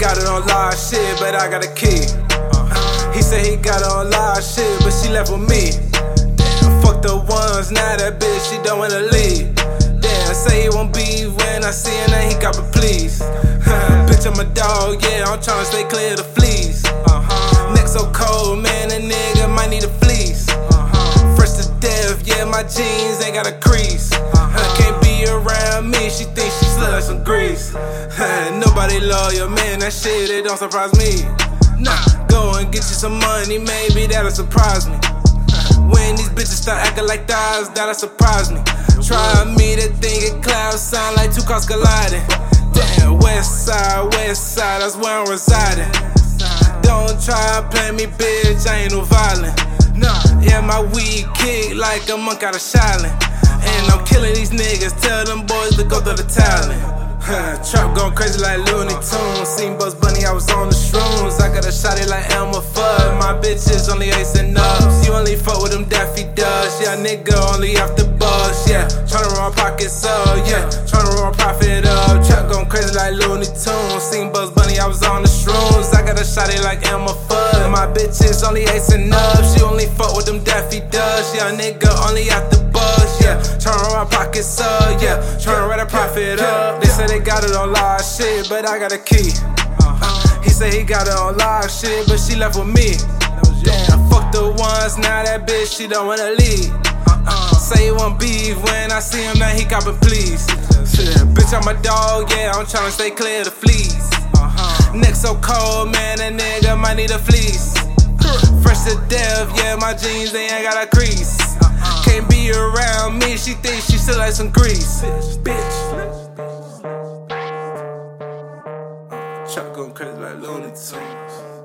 got it on live shit, but I got a key. Uh, he said he got it on live shit, but she left with me. Damn, fuck the ones, now that bitch, she don't wanna leave. Damn, say he won't be when I see him, then he got me please. bitch, I'm a dog, yeah, I'm tryna stay clear of the fleas. Uh-huh. Neck so cold, man, a nigga might need a fleece. Uh-huh. Fresh to death, yeah, my jeans ain't got a crease. Uh, can't be around me, she thinks slut like some grease. Nobody loyal, man, that shit, it don't surprise me. Nah, go and get you some money, maybe that'll surprise me. When these bitches start acting like thighs, that'll surprise me. Try me to think it clouds sound like two cars colliding. Damn, west side, west side, that's where I'm residing. Don't try play me, bitch, I ain't no violent. Nah, yeah, my weed kick like a monk out of Shaolin. And I'm killing these niggas, tell them boys to go through the talent. Trap going crazy like Looney Tunes. Seen Bugs Bunny, I was on the shrooms. I got a shotty like Elmer Fudd. My bitches only ace and ups. You only fuck with them Daffy Ducks. Yeah, nigga only after bus. Yeah, tryna run my pockets up. Yeah, tryna run my profit up. Trap going crazy like Looney Tunes. Seen Bugs Bunny, I was on the shrooms. I got a shotty like Elmer Fudd. My bitches only ace and ups. She only fuck with them Daffy Ducks. Yeah, nigga only after bus. Yeah, tryna run my pockets up. Yeah, tryna run a profit up. They say they got it on live shit, but I got a key. Uh, he said he got it on live shit, but she left with me. Damn, fuck the ones, now that bitch, she don't wanna leave. Uh-uh. Say he want beef when I see him, now he copping please. Shit, bitch, I'm a dog, yeah, I'm tryna stay clear of the fleas. Uh-huh. Neck so cold, man, that nigga might need a fleece. Fresh to death, yeah, my jeans, they ain't got a crease. Can't be around me, she thinks she still like some grease. Bitch. Trap going crazy like Looney Tunes.